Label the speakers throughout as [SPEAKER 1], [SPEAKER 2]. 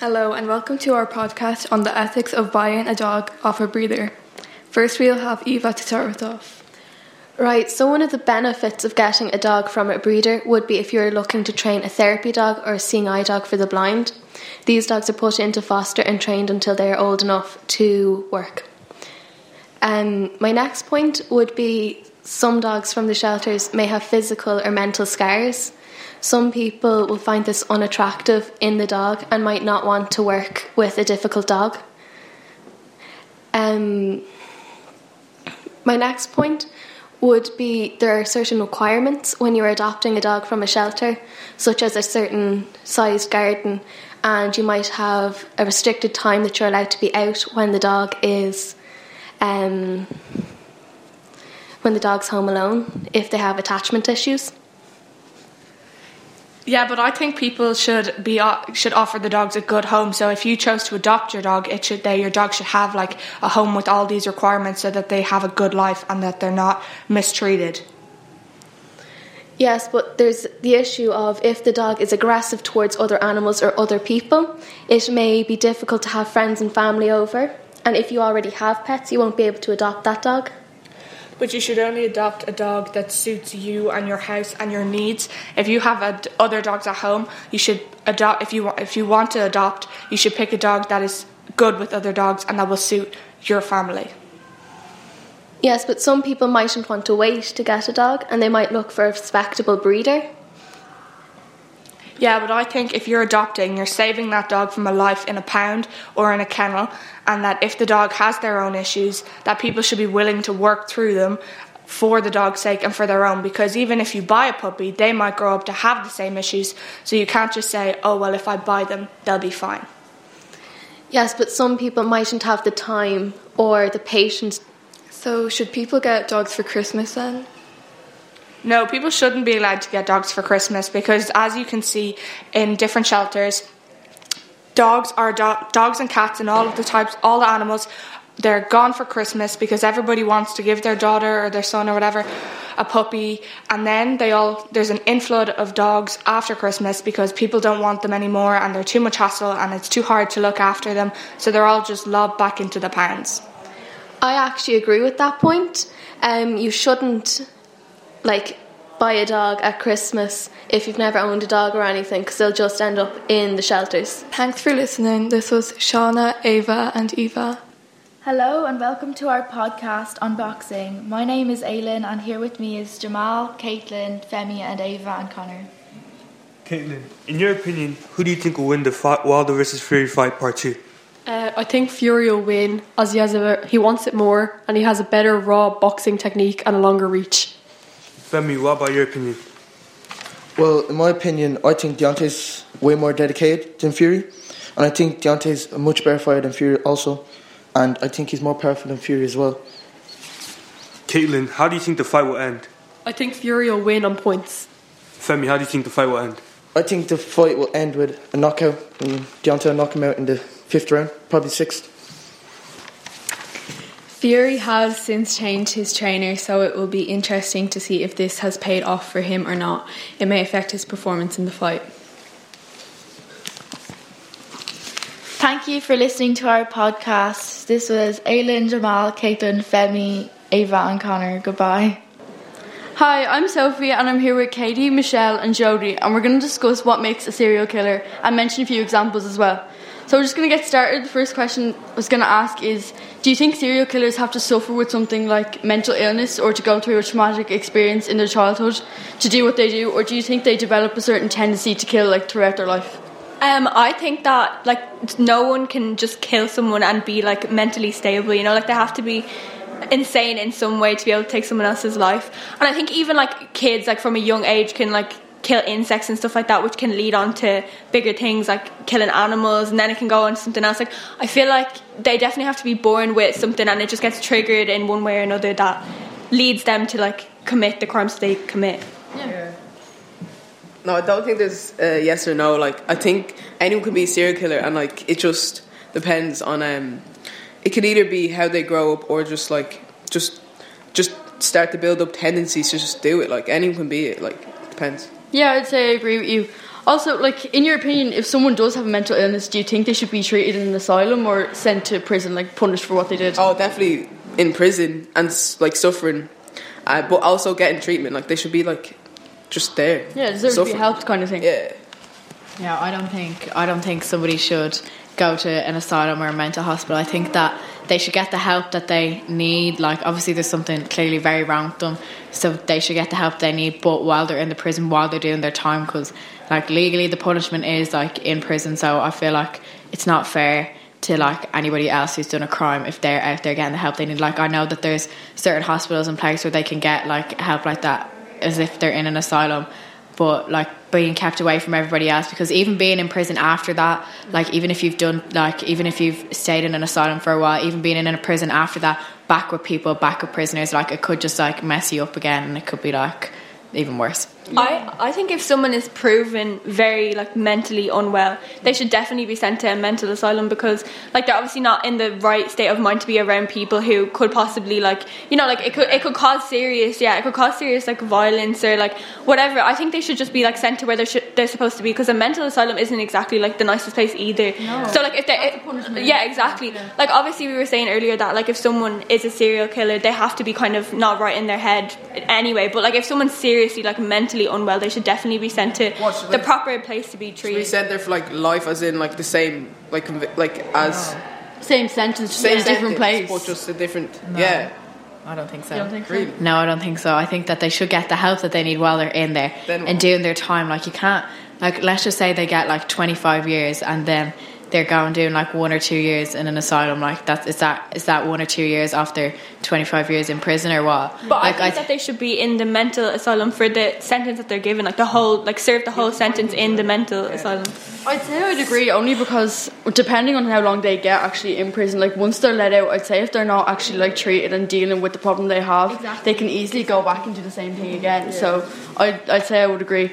[SPEAKER 1] Hello, and welcome to our podcast on the ethics of buying a dog off a breeder. First, we'll have Eva to start with off.
[SPEAKER 2] Right, so one of the benefits of getting a dog from a breeder would be if you're looking to train a therapy dog or a seeing eye dog for the blind. These dogs are put into foster and trained until they are old enough to work. Um, my next point would be some dogs from the shelters may have physical or mental scars. Some people will find this unattractive in the dog and might not want to work with a difficult dog. Um, my next point would be there are certain requirements when you're adopting a dog from a shelter, such as a certain sized garden, and you might have a restricted time that you're allowed to be out when the dog is. Um, when the dog's home alone, if they have attachment issues.
[SPEAKER 3] Yeah, but I think people should be uh, should offer the dogs a good home. So if you chose to adopt your dog, it should they your dog should have like a home with all these requirements so that they have a good life and that they're not mistreated.
[SPEAKER 2] Yes, but there's the issue of if the dog is aggressive towards other animals or other people, it may be difficult to have friends and family over. And if you already have pets, you won't be able to adopt that dog.
[SPEAKER 3] But you should only adopt a dog that suits you and your house and your needs. If you have ad- other dogs at home, you should adopt. If you if you want to adopt, you should pick a dog that is good with other dogs and that will suit your family.
[SPEAKER 2] Yes, but some people mightn't want to wait to get a dog, and they might look for a respectable breeder.
[SPEAKER 3] Yeah, but I think if you're adopting, you're saving that dog from a life in a pound or in a kennel, and that if the dog has their own issues, that people should be willing to work through them for the dog's sake and for their own. Because even if you buy a puppy, they might grow up to have the same issues. So you can't just say, oh, well, if I buy them, they'll be fine.
[SPEAKER 2] Yes, but some people mightn't have the time or the patience.
[SPEAKER 1] So, should people get dogs for Christmas then?
[SPEAKER 3] No, people shouldn't be allowed to get dogs for Christmas because, as you can see in different shelters, dogs are do- dogs and cats and all of the types, all the animals, they're gone for Christmas because everybody wants to give their daughter or their son or whatever a puppy, and then they all there's an inflood of dogs after Christmas because people don't want them anymore and they're too much hassle and it's too hard to look after them, so they're all just lobbed back into the pounds.
[SPEAKER 2] I actually agree with that point. Um, you shouldn't like buy a dog at Christmas if you've never owned a dog or anything because they'll just end up in the shelters.
[SPEAKER 1] Thanks for listening. This was Shauna, Ava, and Eva.
[SPEAKER 4] Hello and welcome to our podcast Unboxing. My name is Aylin and here with me is Jamal, Caitlin, Femi, and Ava and Connor.
[SPEAKER 5] Caitlin, in your opinion, who do you think will win the fight, Wilder versus Fury fight part two?
[SPEAKER 6] Uh, I think Fury will win as he has a he wants it more and he has a better raw boxing technique and a longer reach.
[SPEAKER 5] Femi, what about your opinion?
[SPEAKER 7] Well, in my opinion, I think Deontay's way more dedicated than Fury, and I think Deontay's a much better fighter than Fury also, and I think he's more powerful than Fury as well.
[SPEAKER 5] Caitlin, how do you think the fight will end?
[SPEAKER 6] I think Fury will win on points.
[SPEAKER 5] Femi, how do you think the fight will end?
[SPEAKER 7] I think the fight will end with a knockout, and Deontay will knock him out in the fifth round, probably sixth.
[SPEAKER 8] Fury has since changed his trainer, so it will be interesting to see if this has paid off for him or not. It may affect his performance in the fight.
[SPEAKER 4] Thank you for listening to our podcast. This was Aylin, Jamal, Caitlin, Femi, Ava, and Connor. Goodbye.
[SPEAKER 9] Hi, I'm Sophie and I'm here with Katie, Michelle, and Jodie, and we're going to discuss what makes a serial killer and mention a few examples as well. So we're just going to get started. The first question I was going to ask is Do you think serial killers have to suffer with something like mental illness or to go through a traumatic experience in their childhood to do what they do, or do you think they develop a certain tendency to kill like throughout their life?
[SPEAKER 10] Um, I think that like no one can just kill someone and be like mentally stable. You know, like they have to be insane in some way to be able to take someone else's life. And I think even like kids, like from a young age, can like kill insects and stuff like that, which can lead on to bigger things like killing animals, and then it can go on to something else. Like I feel like they definitely have to be born with something, and it just gets triggered in one way or another that leads them to like commit the crimes they commit.
[SPEAKER 11] Yeah. No, I don't think there's a yes or no. Like, I think anyone can be a serial killer, and like it just depends on. Um, it could either be how they grow up, or just like just just start to build up tendencies to just do it. Like anyone can be it. Like depends.
[SPEAKER 9] Yeah, I'd say I agree with you. Also, like in your opinion, if someone does have a mental illness, do you think they should be treated in an asylum or sent to prison, like punished for what they did?
[SPEAKER 11] Oh, definitely in prison and like suffering, uh, but also getting treatment. Like they should be like just there.
[SPEAKER 9] Yeah, deserve to be helped, kind of thing.
[SPEAKER 11] Yeah.
[SPEAKER 12] Yeah, I don't think I don't think somebody should go to an asylum or a mental hospital. I think that they should get the help that they need. Like obviously there's something clearly very wrong with them, so they should get the help they need. But while they're in the prison, while they're doing their time, because like legally the punishment is like in prison. So I feel like it's not fair to like anybody else who's done a crime if they're out there getting the help they need. Like I know that there's certain hospitals and places where they can get like help like that as if they're in an asylum but like being kept away from everybody else because even being in prison after that like even if you've done like even if you've stayed in an asylum for a while even being in a prison after that back with people back with prisoners like it could just like mess you up again and it could be like even worse
[SPEAKER 10] I, I think if someone is proven very like mentally unwell, they should definitely be sent to a mental asylum because like they're obviously not in the right state of mind to be around people who could possibly like you know like it could it could cause serious yeah it could cause serious like violence or like whatever. I think they should just be like sent to where they're sh- they're supposed to be because a mental asylum isn't exactly like the nicest place either.
[SPEAKER 9] No.
[SPEAKER 10] So like if they yeah exactly like obviously we were saying earlier that like if someone is a serial killer they have to be kind of not right in their head anyway but like if someone's seriously like mentally unwell they should definitely be sent to
[SPEAKER 11] What,
[SPEAKER 10] the
[SPEAKER 11] they-
[SPEAKER 10] proper place to be
[SPEAKER 11] Should
[SPEAKER 10] treated
[SPEAKER 11] we send there for like life, as in like the same, like convi- like as
[SPEAKER 9] Same sentence, just
[SPEAKER 11] same
[SPEAKER 9] in a different
[SPEAKER 11] sentence,
[SPEAKER 9] place.
[SPEAKER 11] but just a different. Yeah.
[SPEAKER 12] I don't think so.
[SPEAKER 9] You don't think so?
[SPEAKER 11] Really?
[SPEAKER 12] No, I don't think so. I think that they should get the help that they need while they're in there
[SPEAKER 11] Then-
[SPEAKER 12] and doing their time. Like you can't, like let's just say they get like twenty five years and then they're going doing like one or two years in an asylum. Like that's is that is that one or two years after twenty five years in prison or what?
[SPEAKER 10] But
[SPEAKER 12] like
[SPEAKER 10] I think that they should be in the mental asylum for the sentence that they're given, like the whole, like serve the whole sentence in the mental asylum.
[SPEAKER 9] I'd say I'd agree only because depending on how long they get actually in prison, like once they're let out, I'd say if they're not actually like treated and dealing with the problem they have, they can easily go back and do the same thing again. So I'd, I'd say I would agree.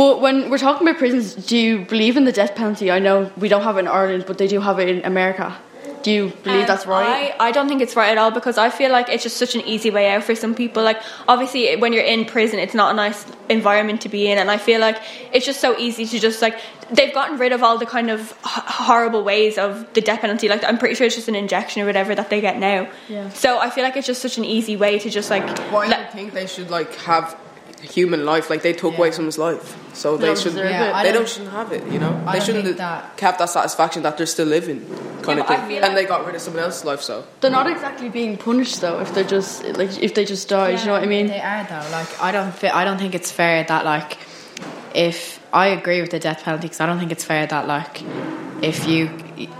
[SPEAKER 9] But when we're talking about prisons, do you believe in the death penalty? I know we don't have it in Ireland, but they do have it in America. Do you believe
[SPEAKER 10] Um,
[SPEAKER 9] that's right?
[SPEAKER 10] I, I don't think it's right at all because I feel like it's just such an easy way out for some people. Like, obviously, when you're in prison, it's not a nice environment to be in, and I feel like it's just so easy to just like they've gotten rid of all the kind of h- horrible ways of the death penalty. Like, I'm pretty sure it's just an injection or whatever that they get now.
[SPEAKER 9] Yeah.
[SPEAKER 10] So I feel like it's just such an easy way to just like.
[SPEAKER 11] Well, I don't think they should like have human life. Like they took away someone's life, so
[SPEAKER 9] They
[SPEAKER 11] they,
[SPEAKER 9] don't
[SPEAKER 12] Yeah,
[SPEAKER 11] they
[SPEAKER 12] don't,
[SPEAKER 11] don't shouldn't have it. You know,
[SPEAKER 12] I
[SPEAKER 11] they shouldn't
[SPEAKER 12] think that-
[SPEAKER 11] have that satisfaction that they're still living, kind
[SPEAKER 10] Yeah,
[SPEAKER 11] of thing.
[SPEAKER 10] feel
[SPEAKER 11] and
[SPEAKER 10] like-
[SPEAKER 11] they got rid of someone else's life. So
[SPEAKER 9] They're not exactly being punished though if they're just like if they just die. do you know what I mean?
[SPEAKER 12] They are though. Like I don't. Fi- I don't think it's fair that like if I agree with the death penalty because I don't think it's fair that like if you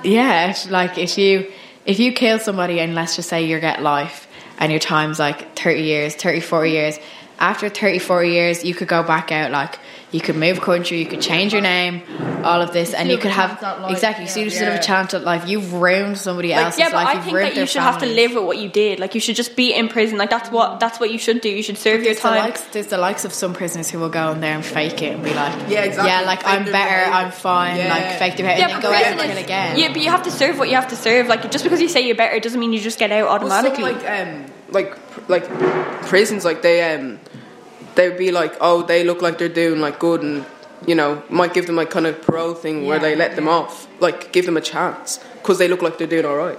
[SPEAKER 12] yeah if, like if you if you kill somebody and let's just say you get life and your time's like 30 years 30 40 years after 34 years you could go back out like you could move country you could change your name all of this and you could have exactly so you still have a chance at life you've ruined somebody
[SPEAKER 10] Like,
[SPEAKER 12] else's
[SPEAKER 10] yeah, but
[SPEAKER 12] life
[SPEAKER 10] I
[SPEAKER 12] you've
[SPEAKER 10] think that you should have to live with what you did. Like you should just be in prison. Like that's what that's what you should do. You should serve your
[SPEAKER 12] There's the,
[SPEAKER 10] time.
[SPEAKER 12] likes, there's the likes of some prisoners who will go in there and fake it and be like,
[SPEAKER 11] Yeah, exactly.
[SPEAKER 12] yeah, like
[SPEAKER 11] Fake
[SPEAKER 12] I'm better,
[SPEAKER 11] behaviour.
[SPEAKER 12] I'm fine,
[SPEAKER 11] Yeah.
[SPEAKER 12] like fake their behaviour,
[SPEAKER 10] Yeah,
[SPEAKER 12] and
[SPEAKER 10] but
[SPEAKER 12] go out
[SPEAKER 10] prison
[SPEAKER 12] and again.
[SPEAKER 10] yeah, but you have to serve what you have to serve. Like just because you say you're better it doesn't mean you just get out
[SPEAKER 11] Well, some,
[SPEAKER 10] automatically.
[SPEAKER 11] like um like like prisons like they um they'd be like oh they look like they're doing like good and you know might give them like kind of parole thing where they let them off like give them a chance because they look like they're doing all right.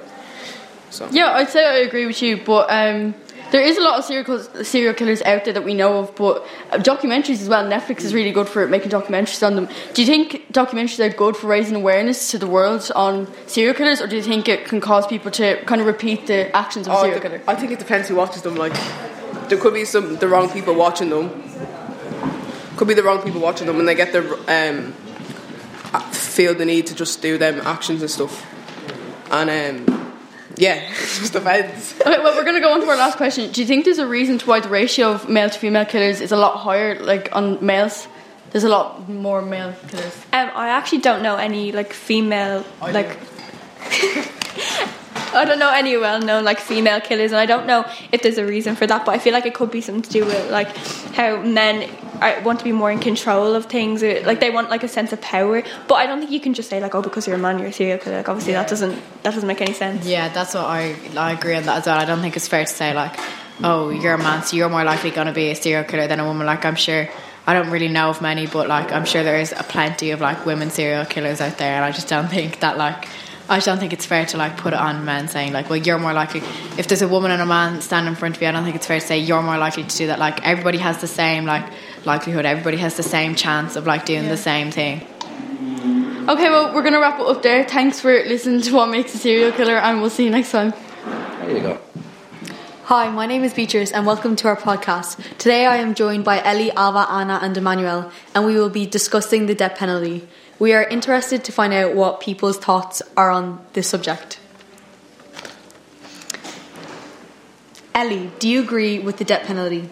[SPEAKER 11] So
[SPEAKER 9] Yeah, I'd say I agree with you, but um, there is a lot of serial killers, serial killers out there that we know of, but uh, documentaries as well. Netflix is really good for making documentaries on them. Do you think documentaries are good for raising awareness to the world on serial killers, or do you think it can cause people to kind of repeat the actions of a
[SPEAKER 11] Oh,
[SPEAKER 9] serial
[SPEAKER 11] it de-
[SPEAKER 9] killer?
[SPEAKER 11] I think it depends who watches them. Like, there could be some the wrong people watching them. Could be the wrong people watching them, and they get their um, feel the need to just do them actions and stuff. And um, yeah, it just depends.
[SPEAKER 9] Okay, well, we're going to go on to our last question. Do you think there's a reason to why the ratio of male to female killers is a lot higher, like on males? There's a lot more male killers.
[SPEAKER 10] Um, I actually don't know any like female like. I don't know any well-known like female killers, and I don't know if there's a reason for that. But I feel like it could be something to do with like how men are, want to be more in control of things, or like they want like a sense of power. But I don't think you can just say like, oh, because you're a man, you're a serial killer. Like obviously that doesn't that doesn't make any sense.
[SPEAKER 12] Yeah, that's what I I agree on that as well. I don't think it's fair to say like, oh, you're a man, so you're more likely going to be a serial killer than a woman. Like I'm sure I don't really know of many, but like I'm sure there is a plenty of like women serial killers out there, and I just don't think that like I just don't think it's fair to like put it on men saying like, well, you're more likely if there's a woman and a man standing in front of you. I don't think it's fair to say you're more likely to do that. Like everybody has the same like likelihood. Everybody has the same chance of like doing the same thing.
[SPEAKER 9] Okay, well, we're going to wrap it up there. Thanks for listening to What Makes a Serial Killer, and we'll see you next time.
[SPEAKER 13] There you go. Hi, my name is Beatrice and welcome to our podcast. Today I am joined by Ellie, Alva, Anna, and Emmanuel, and we will be discussing the death penalty. We are interested to find out what people's thoughts are on this subject. Ellie, do you agree with the death penalty?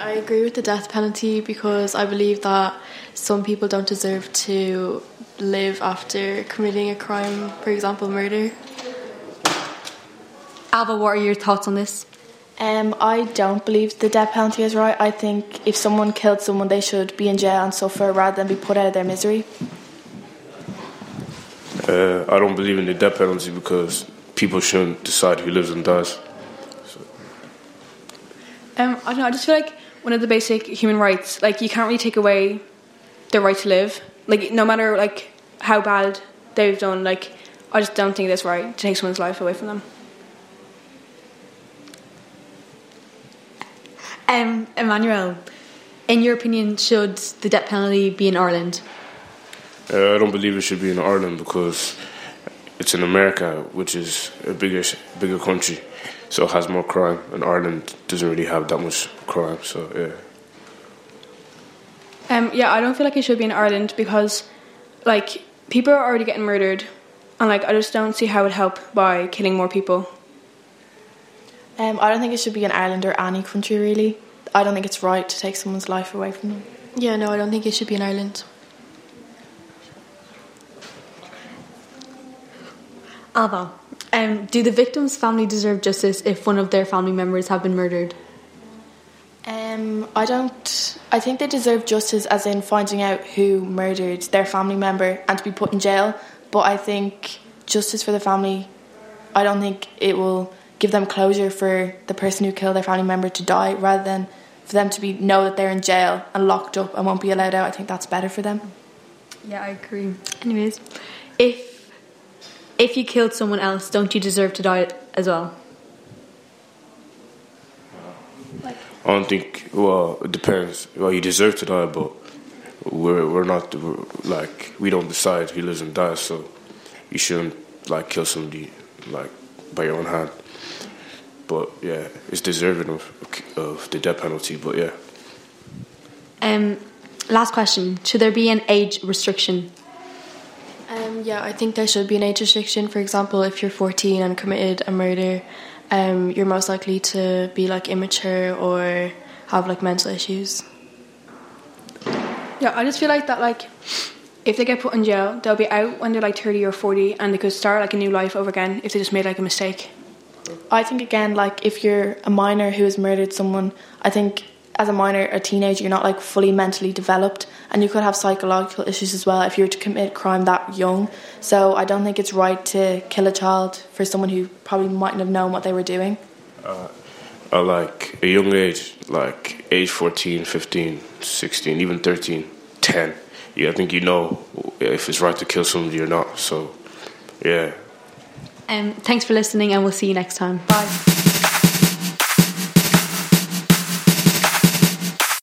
[SPEAKER 2] Yeah, I agree with the death penalty because I believe that some people don't deserve to live after committing a crime, for example, murder.
[SPEAKER 13] Alva, what are your thoughts on this?
[SPEAKER 4] Um, I don't believe the death penalty is right. I think if someone killed someone, they should be in jail and suffer rather than be put out of their misery.
[SPEAKER 14] Uh, I don't believe in the death penalty because people shouldn't decide who lives and dies.
[SPEAKER 15] Um, I don't know. I just feel like one of the basic human rights, like you can't really take away their right to live. Like no matter like how bad they've done, like I just don't think that's right to take someone's life away from them.
[SPEAKER 13] Um, Emmanuel, in your opinion, should the death penalty be in Ireland?
[SPEAKER 14] Uh, I don't believe it should be in Ireland because it's in America, which is a bigger bigger country, so it has more crime, and Ireland doesn't really have that much crime. So yeah.
[SPEAKER 15] Um, yeah, I don't feel like it should be in Ireland because, like, people are already getting murdered, and like I just don't see how it would help by killing more people.
[SPEAKER 4] Um, I don't think it should be in Ireland or any country really. I don't think it's right to take someone's life away from them.
[SPEAKER 2] Yeah, no, I don't think it should be in Ireland.
[SPEAKER 13] Alva, um, do the victim's family deserve justice if one of their family members have been murdered?
[SPEAKER 4] Um, I don't. I think they deserve justice, as in finding out who murdered their family member and to be put in jail. But I think justice for the family. I don't think it will give them closure for the person who killed their family member to die, rather than for them to be know that they're in jail and locked up and won't be allowed out. I think that's better for them.
[SPEAKER 13] Yeah, I agree. Anyways, if if you killed someone else, don't you deserve to die as well?
[SPEAKER 14] I don't think. Well, it depends. Well, you deserve to die, but we're we're not we're, like we don't decide who lives and dies. So you shouldn't like kill somebody like by your own hand. But yeah, it's deserving of of the death penalty. But yeah.
[SPEAKER 13] Um, last question: Should there be an age restriction?
[SPEAKER 2] Yeah, I think there should be an age restriction. For example, if you're 14 and committed a murder, um, you're most likely to be like immature or have like mental issues.
[SPEAKER 15] Yeah, I just feel like that like if they get put in jail, they'll be out when they're like 30 or 40 and they could start like a new life over again if they just made like a mistake.
[SPEAKER 4] I think again, like if you're a minor who has murdered someone, I think as a minor, a teenager, you're not like fully mentally developed, and you could have psychological issues as well if you were to commit crime that young. So I don't think it's right to kill a child for someone who probably mightn't have known what they were doing.
[SPEAKER 14] Uh, uh, like a young age, like age 14, 15, 16, even 13, 10. Yeah, I think you know if it's right to kill somebody or not. So, yeah.
[SPEAKER 13] Um, thanks for listening, and we'll see you next time. Bye.